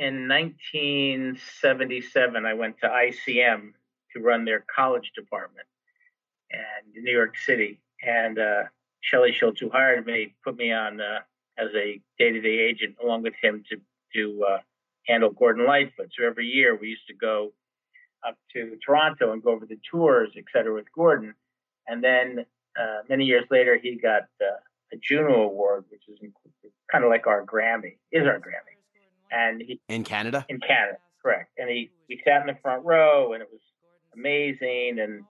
in 1977, I went to ICM to run their college department and in New York City. And uh, Shelley Schultz, who hired me, put me on uh, as a day-to-day agent along with him to to uh, handle Gordon Lightfoot. So every year we used to go up to Toronto and go over the tours, et cetera, with Gordon. And then uh, many years later, he got uh, a Juno Award, which is kind of like our Grammy, is our Grammy. And he in Canada. In Canada, correct. And he we sat in the front row, and it was amazing. And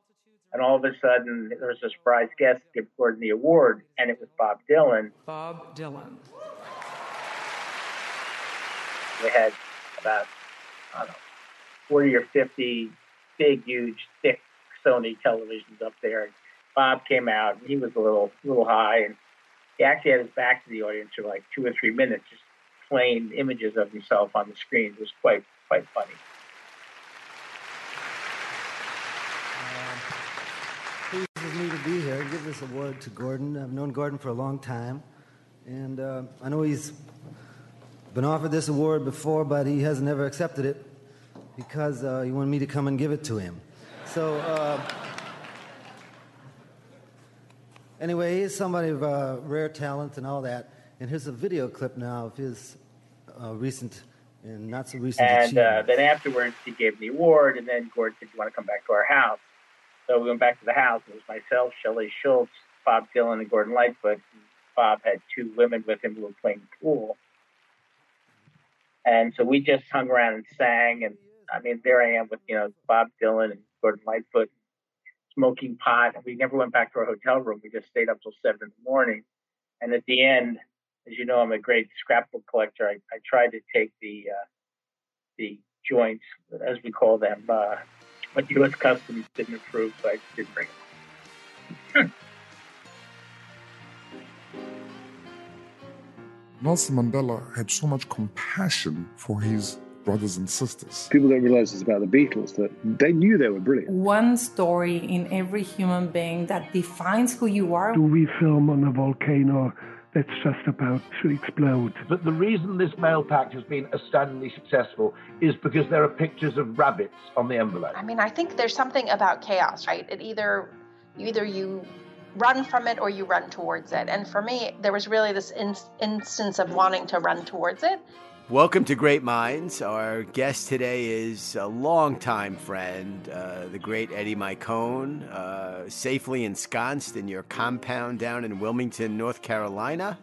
and all of a sudden, there was a surprise guest to give Gordon the award, and it was Bob Dylan. Bob Dylan. We had about I don't know 40 or 50 big, huge, thick Sony televisions up there. Bob came out, and he was a little little high, and he actually had his back to the audience for like two or three minutes, just images of himself on the screen. Was quite quite funny. pleases me to be here. Give this award to Gordon. I've known Gordon for a long time, and uh, I know he's been offered this award before, but he has never accepted it because uh, he wanted me to come and give it to him. So. Uh, Anyway, he's somebody of uh, rare talent and all that. And here's a video clip now of his uh, recent and not so recent And uh, then afterwards, he gave me the award, and then Gordon said, "You want to come back to our house?" So we went back to the house. It was myself, Shelley Schultz, Bob Dylan, and Gordon Lightfoot. And Bob had two women with him who were playing pool. And so we just hung around and sang. And I mean, there I am with, you know, Bob Dylan and Gordon Lightfoot smoking pot. We never went back to our hotel room. We just stayed up till seven in the morning. And at the end, as you know, I'm a great scrapbook collector. I, I tried to take the uh, the joints, as we call them, uh, what U.S. Customs didn't approve, so I didn't bring them. Nelson Mandela had so much compassion for his brothers and sisters. People don't realize this about the Beatles that they knew they were brilliant. One story in every human being that defines who you are. Do we film on a volcano that's just about to explode? But the reason this mail pack has been astoundingly successful is because there are pictures of rabbits on the envelope. I mean, I think there's something about chaos, right? It either either you run from it or you run towards it. And for me, there was really this in- instance of wanting to run towards it. Welcome to Great Minds. Our guest today is a longtime friend, uh, the great Eddie Micone, uh, safely ensconced in your compound down in Wilmington, North Carolina.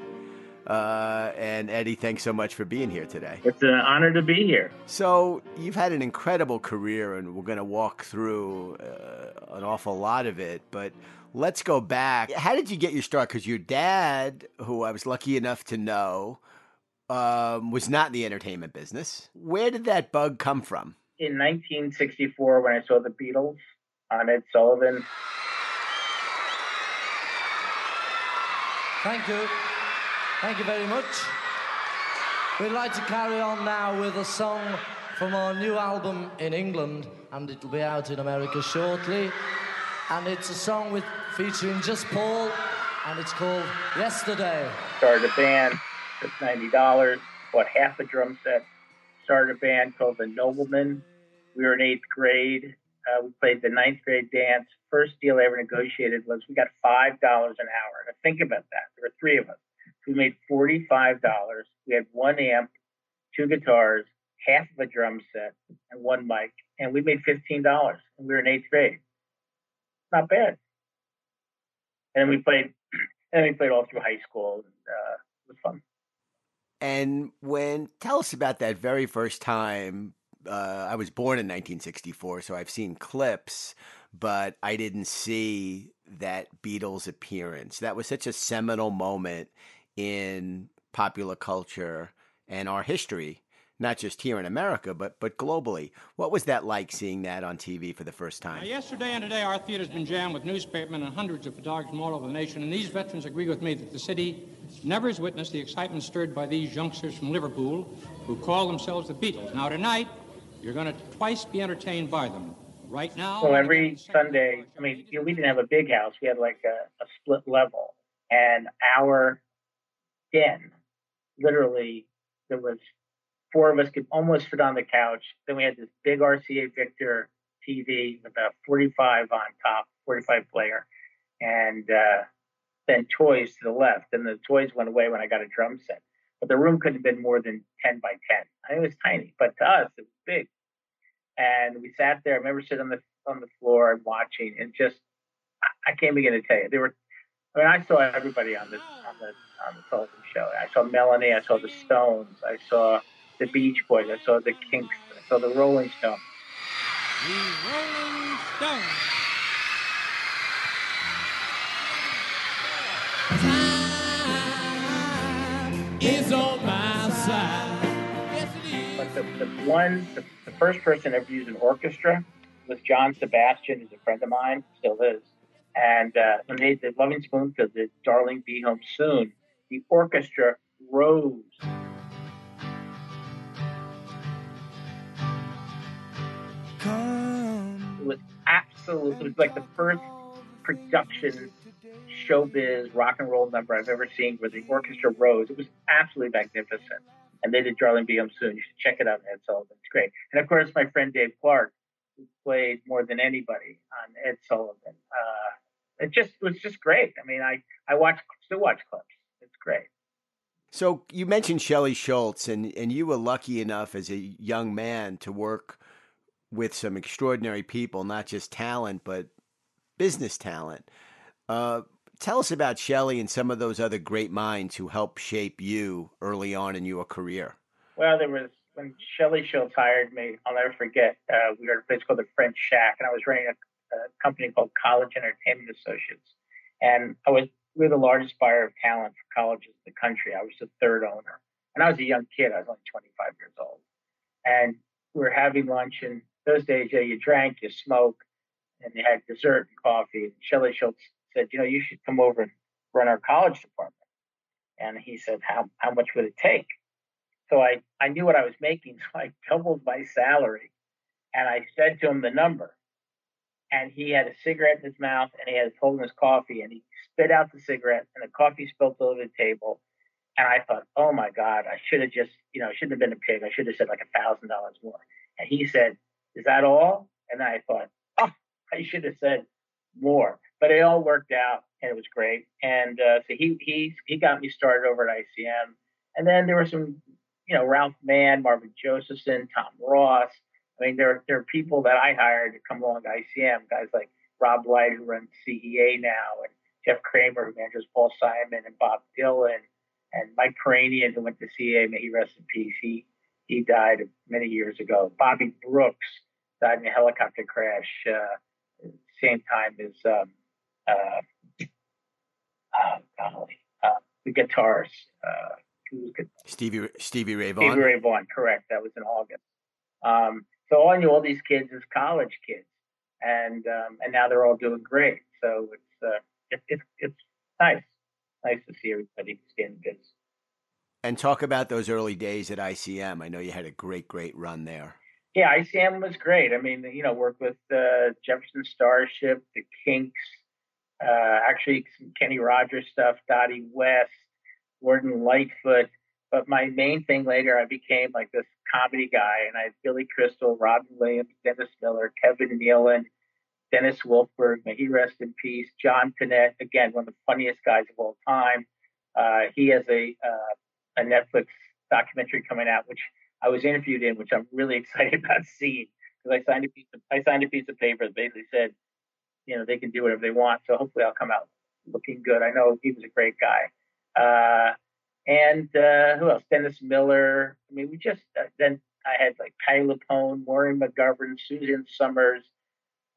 Uh, and Eddie, thanks so much for being here today. It's an honor to be here. So, you've had an incredible career, and we're going to walk through uh, an awful lot of it. But let's go back. How did you get your start? Because your dad, who I was lucky enough to know, um, was not in the entertainment business. Where did that bug come from? In 1964, when I saw the Beatles on Ed Sullivan. Thank you. Thank you very much. We'd like to carry on now with a song from our new album in England, and it'll be out in America shortly. And it's a song with featuring just Paul, and it's called Yesterday. Started a band, took ninety dollars, bought half a drum set, started a band called the Noblemen. We were in eighth grade. Uh, we played the ninth grade dance. First deal I ever negotiated was we got five dollars an hour. Now think about that. There were three of us. We made forty-five dollars. We had one amp, two guitars, half of a drum set, and one mic, and we made fifteen dollars. And we were in eighth grade. Not bad. And we played, and we played all through high school. And, uh, it was fun. And when tell us about that very first time. Uh, I was born in 1964, so I've seen clips, but I didn't see that Beatles appearance. That was such a seminal moment in popular culture and our history, not just here in America, but but globally. What was that like seeing that on TV for the first time? Now, yesterday and today, our theater's been jammed with newspapermen and hundreds of photographers from all over the nation, and these veterans agree with me that the city never has witnessed the excitement stirred by these youngsters from Liverpool who call themselves the Beatles. Now, tonight, you're going to twice be entertained by them. Right now, So every Sunday, I mean, you know, we didn't have a big house. We had like a, a split level, and our den, literally, there was four of us could almost fit on the couch. Then we had this big RCA Victor TV with a 45 on top, 45 player, and uh, then toys to the left. And the toys went away when I got a drum set. But the room couldn't have been more than 10 by 10. I mean, it was tiny, but to us, it was big. And we sat there. I remember sitting on the on the floor and watching, and just I can't begin to tell you. There were, I mean, I saw everybody on the on the on the Sullivan show. I saw Melanie. I saw the Stones. I saw the Beach Boys. I saw the Kinks. I saw the Rolling Stones. The Rolling Stones. is on my side. But the, the one, the, the first person ever used an orchestra was John Sebastian, who's a friend of mine, still is. And uh, when they did Loving Spoonful, did Darling Be Home Soon, the orchestra rose. Absolutely, it was like the first production showbiz rock and roll number I've ever seen where the orchestra rose. It was absolutely magnificent. And they did Darling Be Home Soon. You should check it out, Ed Sullivan. It's great. And of course, my friend Dave Clark, who played more than anybody on Ed Sullivan. Uh, it just it was just great. I mean, I I watch still watch clips. It's great. So you mentioned Shelley Schultz, and and you were lucky enough as a young man to work with some extraordinary people, not just talent but business talent. Uh, tell us about Shelley and some of those other great minds who helped shape you early on in your career. Well, there was when Shelley Schultz hired me. I'll never forget. Uh, we were at a place called the French Shack, and I was running a, a company called College Entertainment Associates, and I was we were the largest buyer of talent for colleges in the country. I was the third owner, and I was a young kid. I was only 25 years old, and we were having lunch. And those days, yeah, you drank, you smoked, and you had dessert and coffee. And Shelley Schultz said, you know, you should come over and run our college department. And he said, how, how much would it take? So I, I knew what I was making. So I doubled my salary and I said to him the number. And he had a cigarette in his mouth and he had holding his coffee and he spit out the cigarette and the coffee spilled over the table. And I thought, oh my God, I should have just, you know, I shouldn't have been a pig. I should have said like a thousand dollars more. And he said, is that all? And I thought, oh, I should have said more but it all worked out and it was great. And uh, so he he he got me started over at ICM. And then there were some, you know, Ralph Mann, Marvin Josephson, Tom Ross. I mean, there there are people that I hired to come along to ICM, guys like Rob Light who runs CAA now, and Jeff Kramer who manages Paul Simon and Bob Dylan, and Mike Piranian who went to CAA. May he rest in peace. He he died many years ago. Bobby Brooks died in a helicopter crash. Uh, same time as um, uh, oh, golly, uh, the guitars. Uh, Stevie Stevie Ray Vaughan. Stevie Ray Vaughan, correct. That was in August. Um, so all I knew all these kids as college kids, and um, and now they're all doing great. So it's uh, it, it, it's nice, nice to see everybody stay in business. And talk about those early days at ICM. I know you had a great, great run there. Yeah, ICM was great. I mean, you know, worked with uh, Jefferson Starship, the Kinks, uh, actually Kenny Rogers stuff, Dottie West, Gordon Lightfoot. But my main thing later, I became like this comedy guy, and I had Billy Crystal, Robin Williams, Dennis Miller, Kevin Nealon, Dennis Wolfberg, may he rest in peace, John Pinette, again one of the funniest guys of all time. Uh, he has a uh, a Netflix documentary coming out, which I was interviewed in, which I'm really excited about seeing because I signed a piece of I signed a piece of paper that basically said you know they can do whatever they want. So hopefully I'll come out looking good. I know he was a great guy. Uh, and uh, who else? Dennis Miller. I mean, we just uh, then I had like Patti LuPone, Maureen McGovern, Suzanne Somers.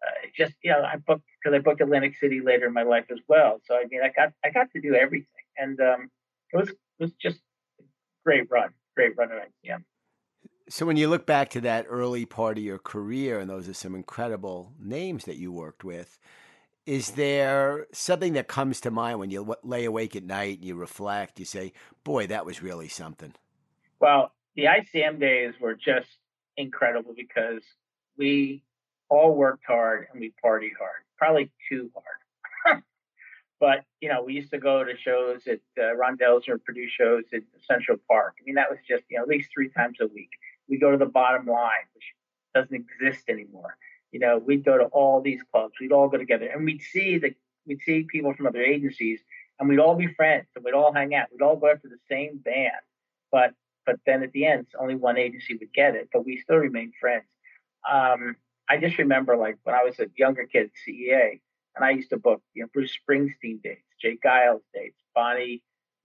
Uh, just you know, I booked because I booked Atlantic City later in my life as well. So I mean, I got I got to do everything, and um, it was it was just a great run, great run at ICM. So when you look back to that early part of your career, and those are some incredible names that you worked with, is there something that comes to mind when you lay awake at night and you reflect? You say, "Boy, that was really something." Well, the ICM days were just incredible because we all worked hard and we partied hard, probably too hard. but you know, we used to go to shows at uh, Ron Delsner produced shows at Central Park. I mean, that was just you know at least three times a week. We go to the Bottom Line, which doesn't exist anymore. You know, we'd go to all these clubs. We'd all go together, and we'd see the we'd see people from other agencies, and we'd all be friends, and we'd all hang out. We'd all go after the same band, but but then at the end, only one agency would get it, but we still remained friends. Um, I just remember like when I was a younger kid at CEA, and I used to book, you know, Bruce Springsteen dates, J. Geils dates, Bonnie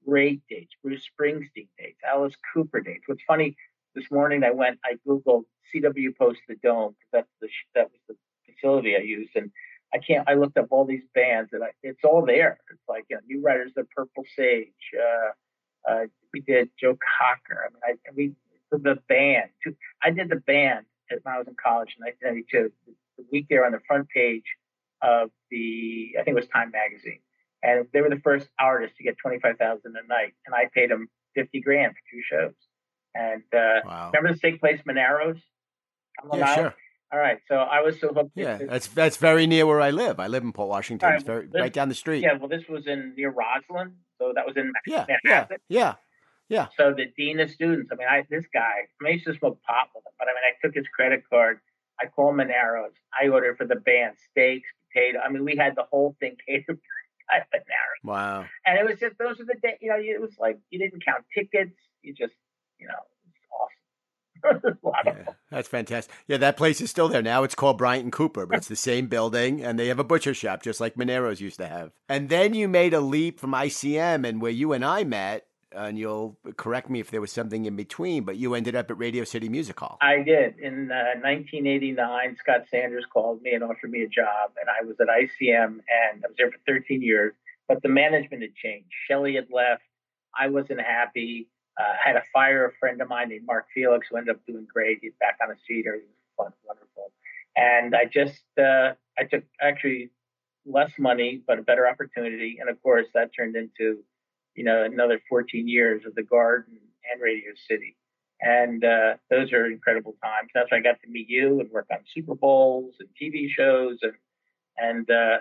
Raitt dates, Bruce Springsteen dates, Alice Cooper dates. What's funny, this morning I went, I Googled CW Post the Dome because that's the that was the facility I used, and I can't. I looked up all these bands, and I, it's all there. It's like you know, New Riders, the Purple Sage. Uh, uh, we did Joe Cocker. I mean, I we the band. I did the band when I was in college in 1992. The week there on the front page of the, I think it was Time magazine, and they were the first artists to get 25,000 a night, and I paid them 50 grand for two shows. And uh, wow. remember the steak place Monero's? Yeah, sure. All right, so I was so hooked. Yeah, that's that's very near where I live. I live in Port Washington. Right, it's very this, right down the street. Yeah, well, this was in near Roslyn, so that was in yeah, Manhattan. Yeah, yeah, yeah. So the dean of students. I mean, I this guy. I, mean, I used to smoke pot with him, but I mean, I took his credit card. I called Monero's. I ordered for the band steaks, potato. I mean, we had the whole thing catered. Wow. And it was just those are the days. You know, it was like you didn't count tickets. You just, you know, yeah, that's fantastic. Yeah, that place is still there now. It's called Bryant and Cooper, but it's the same building, and they have a butcher shop just like Monero's used to have. And then you made a leap from ICM, and where you and I met, and you'll correct me if there was something in between, but you ended up at Radio City Music Hall. I did. In uh, 1989, Scott Sanders called me and offered me a job, and I was at ICM, and I was there for 13 years. But the management had changed. Shelley had left. I wasn't happy uh, had to fire a friend of mine named Mark Felix, who ended up doing great. He's back on the. He was fun, wonderful. And I just, uh, I took actually less money, but a better opportunity. And of course, that turned into, you know, another 14 years of the Garden and Radio City. And uh, those are incredible times. That's where I got to meet you and work on Super Bowls and TV shows. And, and uh,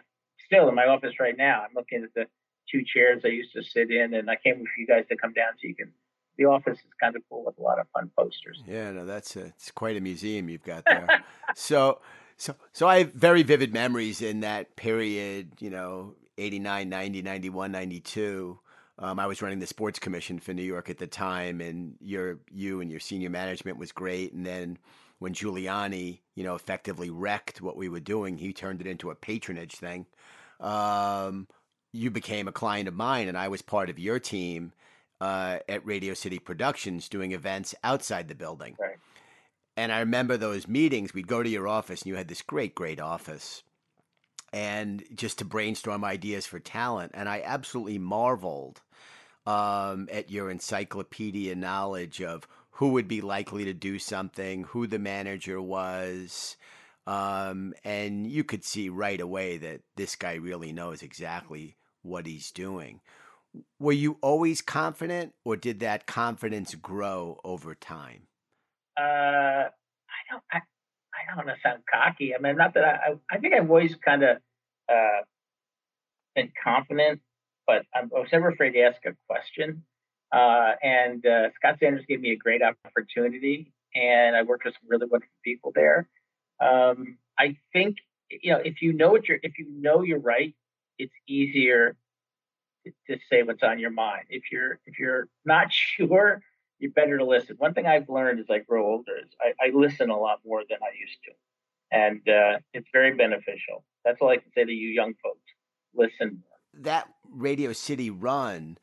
still in my office right now, I'm looking at the two chairs I used to sit in. And I came for you guys to come down so you can the office is kind of cool with a lot of fun posters. Yeah, no, that's a, it's quite a museum you've got there. so, so, so I have very vivid memories in that period. You know, 89, 90, 91, 92. Um, I was running the sports commission for New York at the time, and your you and your senior management was great. And then when Giuliani, you know, effectively wrecked what we were doing, he turned it into a patronage thing. Um, you became a client of mine, and I was part of your team uh, at Radio City Productions doing events outside the building. Right. And I remember those meetings. We'd go to your office, and you had this great, great office, and just to brainstorm ideas for talent. And I absolutely marveled um, at your encyclopedia knowledge of who would be likely to do something, who the manager was. Um, and you could see right away that this guy really knows exactly what he's doing were you always confident or did that confidence grow over time? Uh, I don't, I, I don't want to sound cocky. I mean, not that I, I think I've always kind of uh, been confident, but I was never afraid to ask a question. Uh, and uh, Scott Sanders gave me a great opportunity, and I worked with some really wonderful people there. Um, I think you know if you know what you're if you know you're right, it's easier to say what's on your mind. If you're if you're not sure, you're better to listen. One thing I've learned as I grow older is I, I listen a lot more than I used to, and uh, it's very beneficial. That's all I can say to you young folks. Listen. That Radio City run.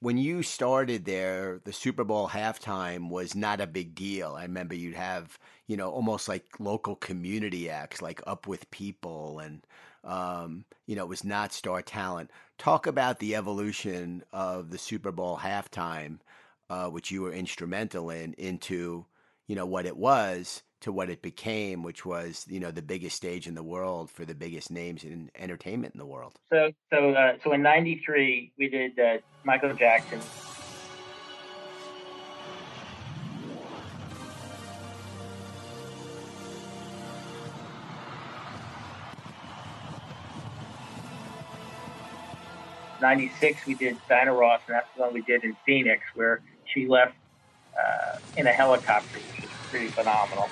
When you started there, the Super Bowl halftime was not a big deal. I remember you'd have, you know, almost like local community acts, like Up with People and um, you know, it was not star talent. Talk about the evolution of the Super Bowl halftime, uh, which you were instrumental in, into you know what it was to what it became, which was you know the biggest stage in the world for the biggest names in entertainment in the world. So, so, uh, so in '93 we did uh, Michael Jackson '96 we did Diana Ross, and that's the one we did in Phoenix, where she left uh, in a helicopter, which is pretty phenomenal.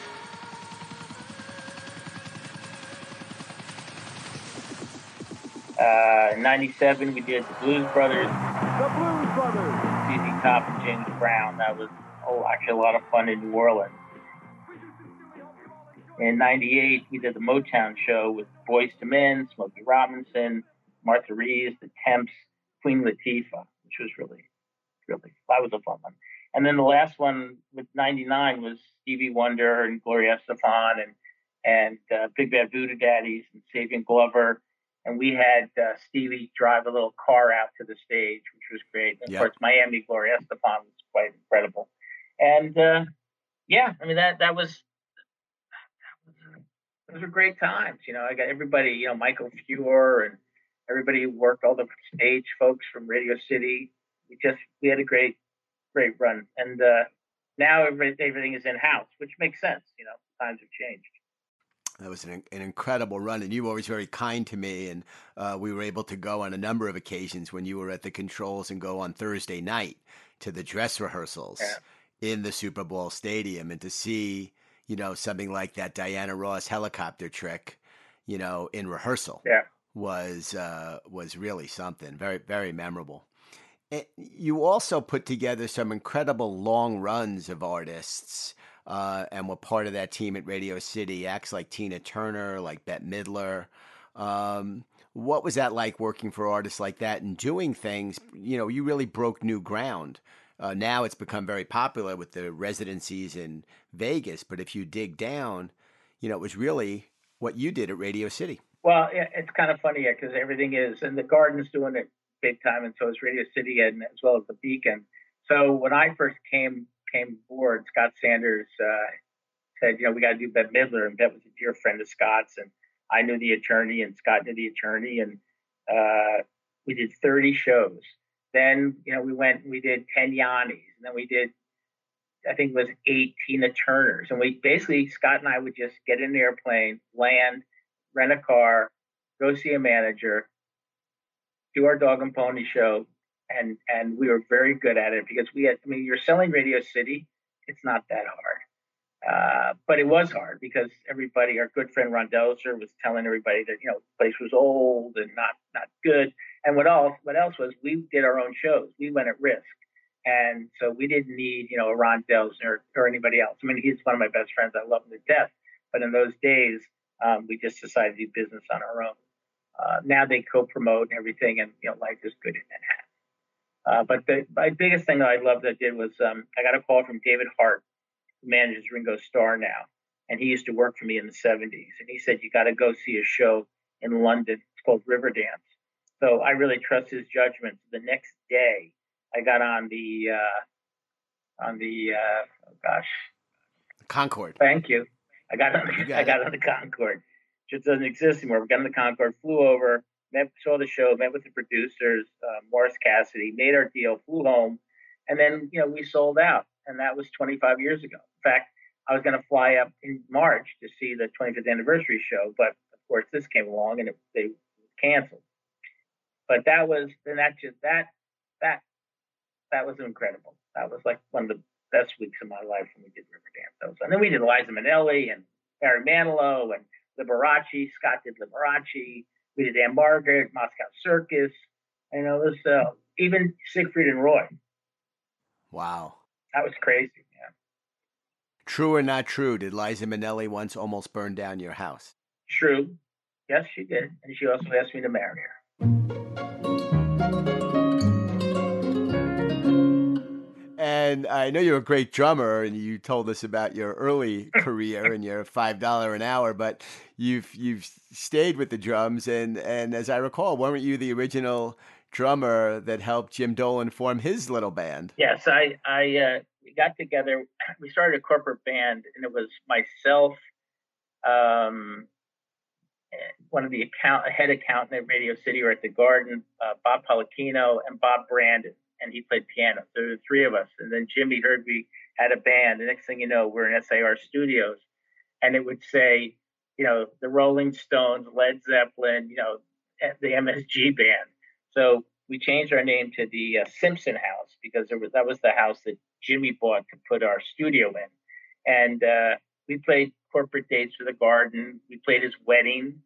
Uh, 97, we did the Blues Brothers. The Blues Brothers. ZZ Top and James Brown. That was oh, actually a lot of fun in New Orleans. In 98, we did the Motown show with Boyz II Men, Smokey Robinson, Martha Reeves, The Temps, Queen Latifah, which was really, really, that was a fun one. And then the last one with 99 was Stevie Wonder and Gloria Estefan and, and uh, Big Bad Voodoo Daddies and Savion Glover and we had uh, Stevie drive a little car out to the stage, which was great. And Yep. Of course, Miami Gloria Estefan was quite incredible. And uh, yeah, I mean that that was those were great times. You know, I got everybody, you know, Michael Fure and everybody worked, all the stage folks from Radio City. We just we had a great great run, and uh, now every- everything is in house, which makes sense. You know, times have changed. That was an, an incredible run, and you were always very kind to me. And uh, we were able to go on a number of occasions when you were at the controls and go on Thursday night to the dress rehearsals in the Super Bowl stadium and to see, you know, something like that Diana Ross helicopter trick, you know, in rehearsal Yeah. Was uh, was really something very very memorable. And you also put together some incredible long runs of artists, uh, and were part of that team at Radio City. Acts like Tina Turner, like Bette Midler. Um, what was that like working for artists like that and doing things? You know, you really broke new ground. Uh, now it's become very popular with the residencies in Vegas, but if you dig down, you know, it was really what you did at Radio City. Well, it's kind of funny because everything is, and the Garden's doing it big time, and so is Radio City, and as well as the Beacon. So when I first came came aboard, Scott Sanders uh, said, you know, we got to do Bette Midler, and Bette was a dear friend of Scott's, and I knew the attorney, and Scott knew the attorney, and uh, we did 30 shows. Then, you know, we went we did 10 Yannis, and then we did I think it was 18 Tina Turners. And we basically, Scott and I would just get in an airplane, land, rent a car, go see a manager, do our dog and pony show. And, and we were very good at it because we had, I mean, you're selling Radio City. It's not that hard. Uh, but it was hard because everybody, our good friend Ron Delsner was telling everybody that, you know, the place was old and not, not good. And what else, what else was we did our own shows. We went at risk. And so we didn't need, you know, a Ron Delsner or, or anybody else. I mean, he's one of my best friends. I love him to death. But in those days, um, we just decided to do business on our own. Uh, now they co-promote and everything, and you know, life is good in Manhattan. Uh, but the my biggest thing that I loved that I did was um, I got a call from David Hart, who manages Ringo Starr now, and he used to work for me in the '70s. And he said you got to go see a show in London. It's called Riverdance. So I really trust his judgment. The next day, I got on the uh, on the uh, oh gosh, Concorde. Thank you. I got on. Got I got on the Concorde. Just doesn't exist anymore. We got on the Concorde, flew over, met, saw the show, met with the producers, uh, Morris Cassidy, made our deal, flew home, and then you know we sold out, and that was 25 years ago. In fact, I was going to fly up in March to see the 25th anniversary show, but of course this came along and it, they canceled. But that was, and that just that that that was incredible. That was like one of the best weeks of my life when we did Riverdance. Was, and then we did Liza Minnelli and Barry Manilow and Liberace. Scott did Liberace. We did Ann-Margret, Moscow Circus. And it was uh, even Siegfried and Roy. Wow. That was crazy. Yeah. True or not true? Did Liza Minnelli once almost burn down your house? True. Yes, she did. And she also asked me to marry her. And I know you're a great drummer, and you told us about your early career and your five dollar an hour. But you've you've stayed with the drums, and and as I recall, weren't you the original drummer that helped Jim Dolan form his little band? Yes, I I uh, we got together. We started a corporate band, and it was myself, um, one of the account head accountant at Radio City or at the Garden, uh, Bob Policchino, and Bob Brandon, and he played piano. So there were three of us, and then Jimmy heard we had a band. The next thing you know, we're in SAR Studios, and it would say, you know, the Rolling Stones, Led Zeppelin, you know, the MSG band. So we changed our name to the uh, Simpson House because there was that was the house that Jimmy bought to put our studio in, and uh, we played corporate dates for the Garden. We played his wedding,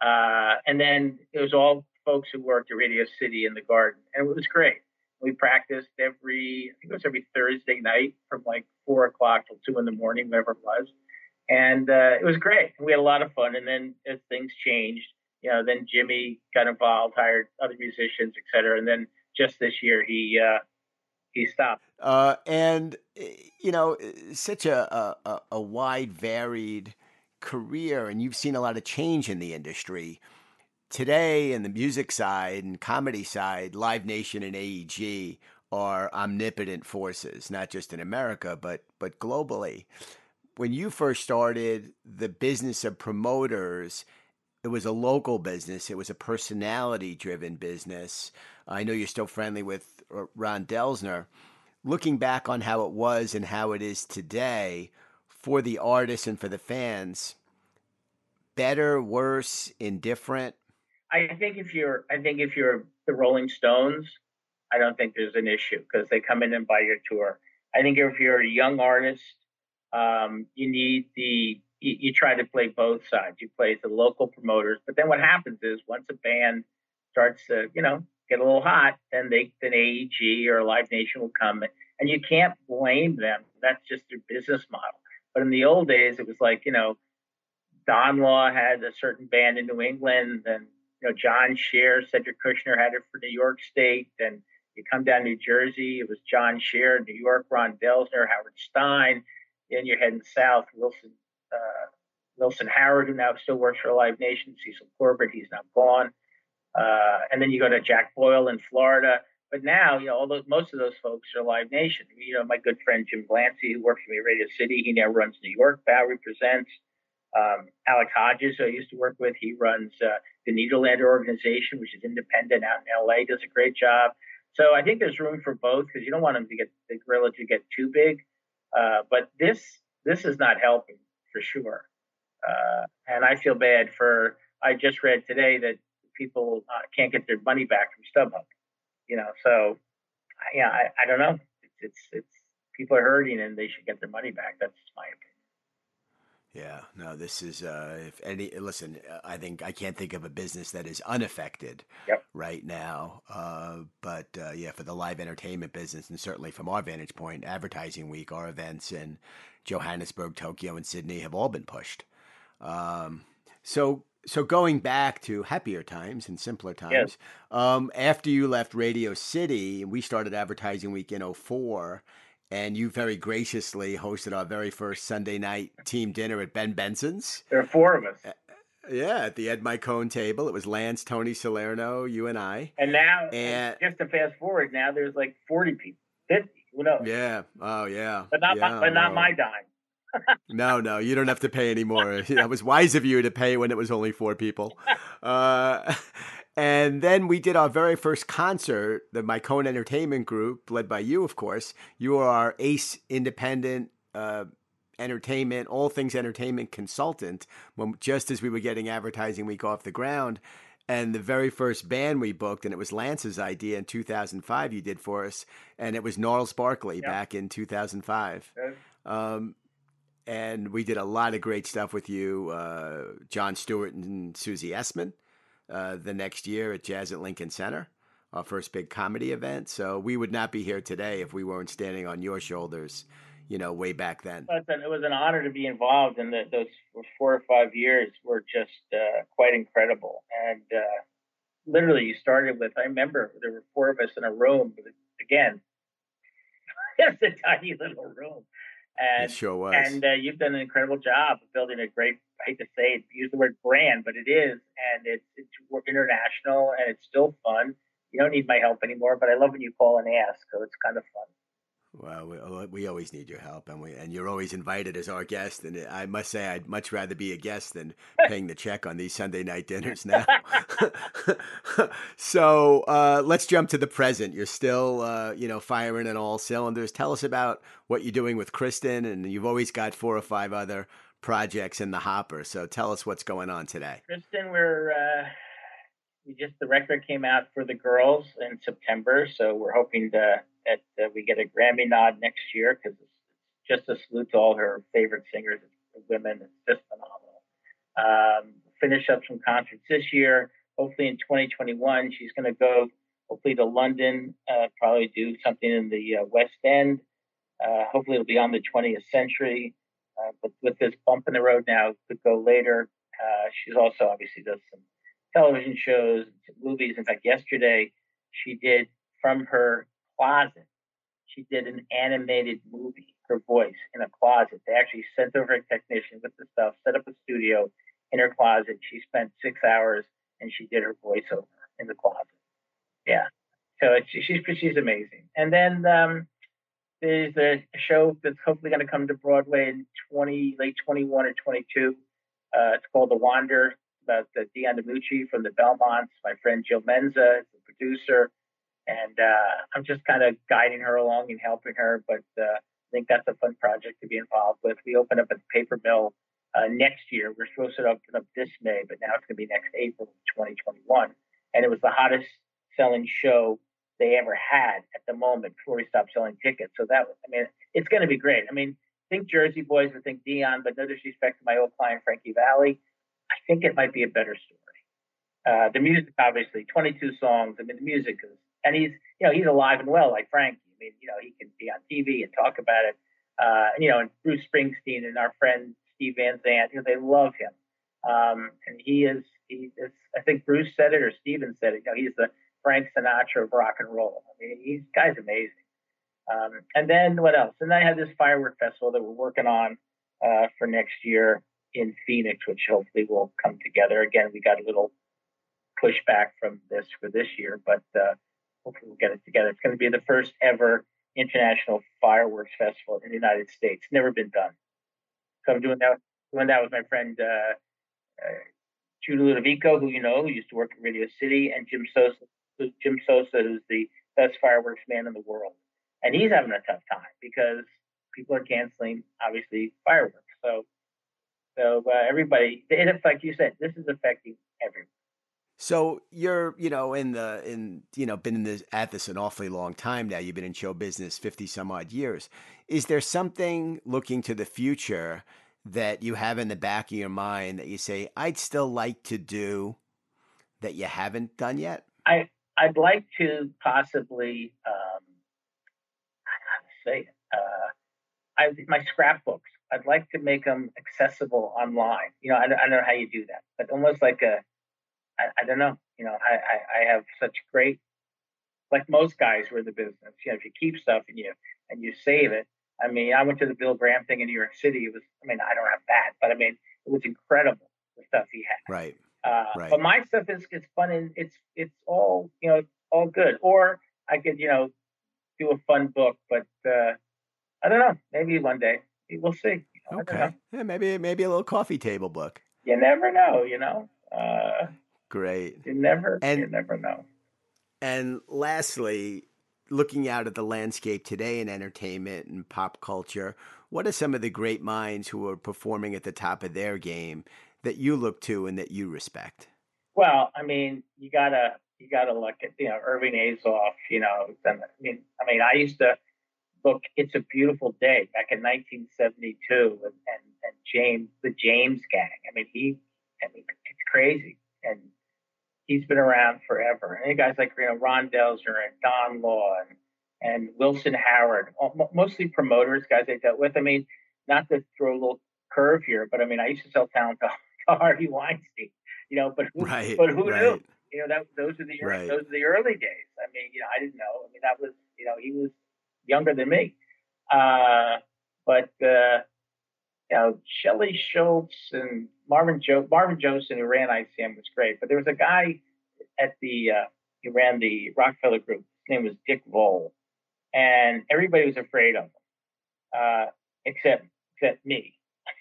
uh, and then it was all folks who worked at Radio City in the Garden, and it was great. We practiced every, I think it was every Thursday night from like four o'clock till two in the morning, whatever it was, and uh, it was great. We had a lot of fun. And then as things changed, you know, then Jimmy got involved, hired other musicians, et cetera. And then just this year, he uh, he stopped. Uh, and you know, such a, a a wide, varied career, and you've seen a lot of change in the industry. Today, in the music side and comedy side, Live Nation and AEG are omnipotent forces, not just in America, but but globally. When you first started the business of promoters, it was a local business. It was a personality driven business. I know you're still friendly with Ron Delsner. Looking back on how it was and how it is today for the artists and for the fans, better, worse, indifferent? I think if you're, I think if you're the Rolling Stones, I don't think there's an issue because they come in and buy your tour. I think if you're a young artist, um, you need the you, you try to play both sides. You play the local promoters, but then what happens is once a band starts to, you know, get a little hot, then they then AEG or Live Nation will come, and you can't blame them. That's just their business model. But in the old days, it was like, you know, Don Law had a certain band in New England, and you know, John Scher, Cedric Kushner had it for New York State, Then you come down New Jersey, it was John Scher, New York, Ron Delsner, Howard Stein. Then you're heading south, Wilson uh, Wilson Howard, who now still works for Live Nation, Cecil Corbett, he's now gone. Uh, and then you go to Jack Boyle in Florida. But now, you know, all those most of those folks are Live Nation. You know, my good friend Jim Glancy, who works for me at Radio City, he now runs New York Bowery Presents. Um, Hodges, who I used to work with, he runs uh, the Nederlander organization, which is independent out in LA, does a great job. So I think there's room for both because you don't want them to get the gorilla to get too big. Uh, but this this is not helping for sure. Uh, and I feel bad for. I just read today that people uh, can't get their money back from StubHub. You know, so yeah, I, I don't know. It's, it's it's people are hurting and they should get their money back. That's my opinion. Yeah, no, this is uh, if any. Listen, I think I can't think of a business that is unaffected yep. right now. Uh, but uh, yeah, for the live entertainment business, and certainly from our vantage point, advertising week, our events in Johannesburg, Tokyo, and Sydney have all been pushed. Um, so, so going back to happier times and simpler times, yes. um, after you left Radio City, we started advertising week in 04 and you very graciously hosted our very first Sunday night team dinner at Ben Benson's. There are four of us. Yeah, at the Ed Micone table. It was Lance, Tony Salerno, you and I. And now, and, just to fast forward, now there's like 40 people, 50, who knows? Yeah. Oh, yeah. But not, yeah, my, but not my dime. no, no, you don't have to pay anymore. That was wise of you to pay when it was only four people. Uh, and then we did our very first concert, the Micone Entertainment Group, led by you, of course. You are our ace independent uh, entertainment, all things entertainment consultant, when, just as we were getting Advertising Week off the ground. And the very first band we booked, and it was Lance's idea in 2005, you did for us, and it was Gnarls Barkley Yeah. back in 2005. Um, and we did a lot of great stuff with you, uh, Jon Stewart and Susie Essman, uh, the next year at Jazz at Lincoln Center, our first big comedy event. So we would not be here today if we weren't standing on your shoulders, you know, way back then. It was an honor to be involved, and the, those four or five years were just uh, quite incredible. And uh, literally, you started with I remember there were four of us in a room. Again, it's a tiny little room, and It sure was. and uh, you've done an incredible job of building a great. I hate to say it, use the word brand, but it is, and it's it's international, and it's still fun. You don't need my help anymore, but I love when you call and ask, so it's kind of fun. Well, we, uh, we always need your help, and we and you're always invited as our guest. And I must say, I'd much rather be a guest than paying the check on these Sunday night dinners now. so uh, let's jump to the present. You're still, uh, you know, firing on all cylinders. Tell us about what you're doing with Kristin, and you've always got four or five other projects in the hopper. So tell us what's going on today. Kristin, we're uh, we just the record came out for the girls in September, so we're hoping to, that uh, we get a Grammy nod next year because it's just a salute to all her favorite singers, and women. It's just phenomenal. Um, finish up some concerts this year. Hopefully in 2021, she's going to go hopefully to London, uh, probably do something in the uh, West End. Uh, hopefully it'll be on the 20th century. Uh, but with this bump in the road now, could go later. Uh, she's also obviously does some television shows, movies. In fact, yesterday she did from her closet. She did an animated movie, her voice in a closet. They actually sent over a technician with the stuff, set up a studio in her closet. She spent six hours and she did her voiceover in the closet. Yeah. So she's she's amazing. And then um, there's a show that's hopefully going to come to Broadway in 20 late 21 or 22. Uh, it's called The Wander about the Dion DiMucci from the Belmonts. My friend Jill Menza is the producer, and uh, I'm just kind of guiding her along and helping her. But uh, I think that's a fun project to be involved with. We open up at the Paper Mill uh, next year. We're supposed to open up this May, but now it's going to be next April 2021. And it was the hottest selling show they ever had at the moment before we stopped selling tickets. So that, I mean, it's going to be great. I mean, think Jersey Boys, I think Dion, but no disrespect to my old client Frankie Valli. I think it might be a better story. Uh, the music, obviously, 22 songs. I mean, the music is, and he's, you know, he's alive and well like Frankie. I mean, you know, he can be on TV and talk about it. Uh, you know, and Bruce Springsteen and our friend Steve Van Zandt, you know, they love him. Um, and he is, he is, I think Bruce said it or Steven said it, you know, he's the Frank Sinatra of rock and roll. I mean, he's guy's amazing. Um, and then what else? And then I have this firework festival that we're working on uh, for next year in Phoenix, which hopefully will come together. Again, we got a little pushback from this for this year, but uh, hopefully we'll get it together. It's going to be the first ever international fireworks festival in the United States. Never been done. So I'm doing that doing that with my friend uh, uh, Ludovico, who you know, who used to work at Radio City, and Jim Sosa, Jim Sosa, who's the best fireworks man in the world, and he's having a tough time because people are canceling, obviously, fireworks. So so uh, everybody, it like you said, this is affecting everyone. So you're, you know, in the in you know, been in this at this an awfully long time now. You've been in show business fifty some odd years. Is there something looking to the future that you have in the back of your mind that you say, I'd still like to do that you haven't done yet? I I'd like to possibly um to say it. Uh I my scrapbooks. I'd like to make them accessible online. You know, I, I don't know how you do that, but almost like a, I, I don't know. You know, I, I, I have such great, like most guys in the business. You know, if you keep stuff and you and you save it. I mean, I went to the Bill Graham thing in New York City. It was, I mean, I don't have that, but I mean, it was incredible the stuff he had. Right. Uh, right. But my stuff is it's fun and it's it's all you know all good. Or I could you know do a fun book, but uh, I don't know. Maybe one day we'll see. You know, okay. Yeah, maybe maybe a little coffee table book. You never know. You know. Uh, Great. You never. And, you never know. And lastly, looking out at the landscape today in entertainment and pop culture, what are some of the great minds who are performing at the top of their game that you look to and that you respect? Well, I mean, you gotta you gotta look at you know Irving Azoff. You know, I mean, I mean, I used to book "It's a Beautiful Day" back in 1972, and, and, and James, the James Gang. I mean, he, I mean, it's crazy, and he's been around forever. And guys like you know Ron Delsner and Don Law and and Wilson Howard, mostly promoters, guys I dealt with. I mean, not to throw a little curve here, but I mean, I used to sell talent to, to Harvey Weinstein, you know, but who, right, but who right. knew? You know, that those are the right. those are the early days. I mean, you know, I didn't know. I mean, that was you know, he was younger than me. Uh, but uh, you know, Shelley Schultz and Marvin jo- Marvin Joseph, who ran ICM, was great. But there was a guy at the uh, he ran the Rockefeller Group. His name was Dick Voell, and everybody was afraid of him, uh, except except me,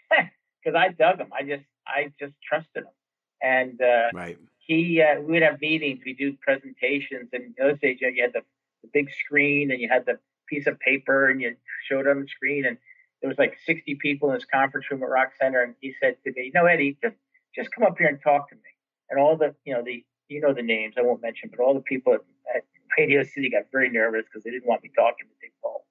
because I dug him. I just I just trusted him, and uh, right. he uh, we would have meetings, we do presentations, and in those days you had the, the big screen and you had the piece of paper and you showed on the screen and there was like 60 people in this conference room at Rock Center and he said to me, "No, Eddie, just just come up here and talk to me." And all the you know the you know the names, I won't mention, but all the people at, at Radio City got very nervous because they didn't want me talking to Dick Voell.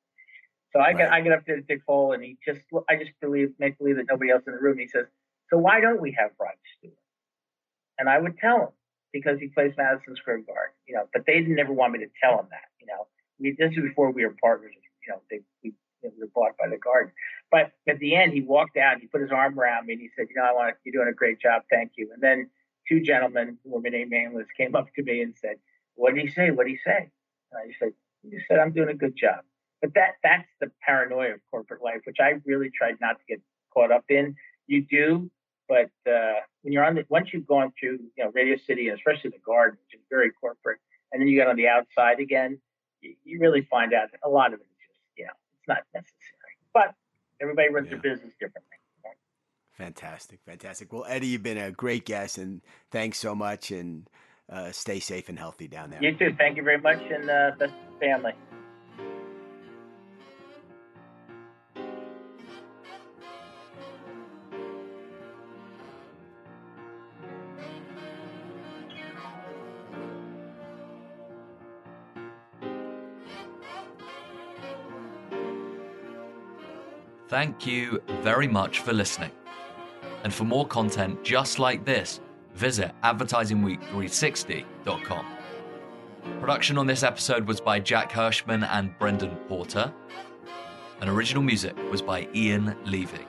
So I get I get up to Dick Voell and he just I just believe make believe that nobody else in the room. He says, "So why don't we have Rod Stewart?" And I would tell him because he plays Madison Square Garden, you know. But they didn't never want me to tell him that, you know. We, this is before we were partners, you know. They we, we were bought by the Garden. But at the end, he walked out. He put his arm around me and he said, "You know, I want you're doing a great job. Thank you." And then two gentlemen who were named nameless came up to me and said, "What did he say? What did he say?" And I said, "He said I'm doing a good job." But that that's the paranoia of corporate life, which I really tried not to get caught up in. You do, but uh, when you're on the once you've gone through, you know, Radio City and especially the Garden, which is very corporate, and then you get on the outside again, you, you really find out that a lot of it is just, you know, it's not necessary. But everybody runs yeah. their business differently. Fantastic, fantastic. Well, Eddie, you've been a great guest, and thanks so much. And uh, stay safe and healthy down there. You too. Thank you very much, and uh, best family. Thank you very much for listening. And for more content just like this, visit advertisingweek360.com. Production on this episode was by Jack Hirschman and Brendan Porter, and original music was by Ian Levy.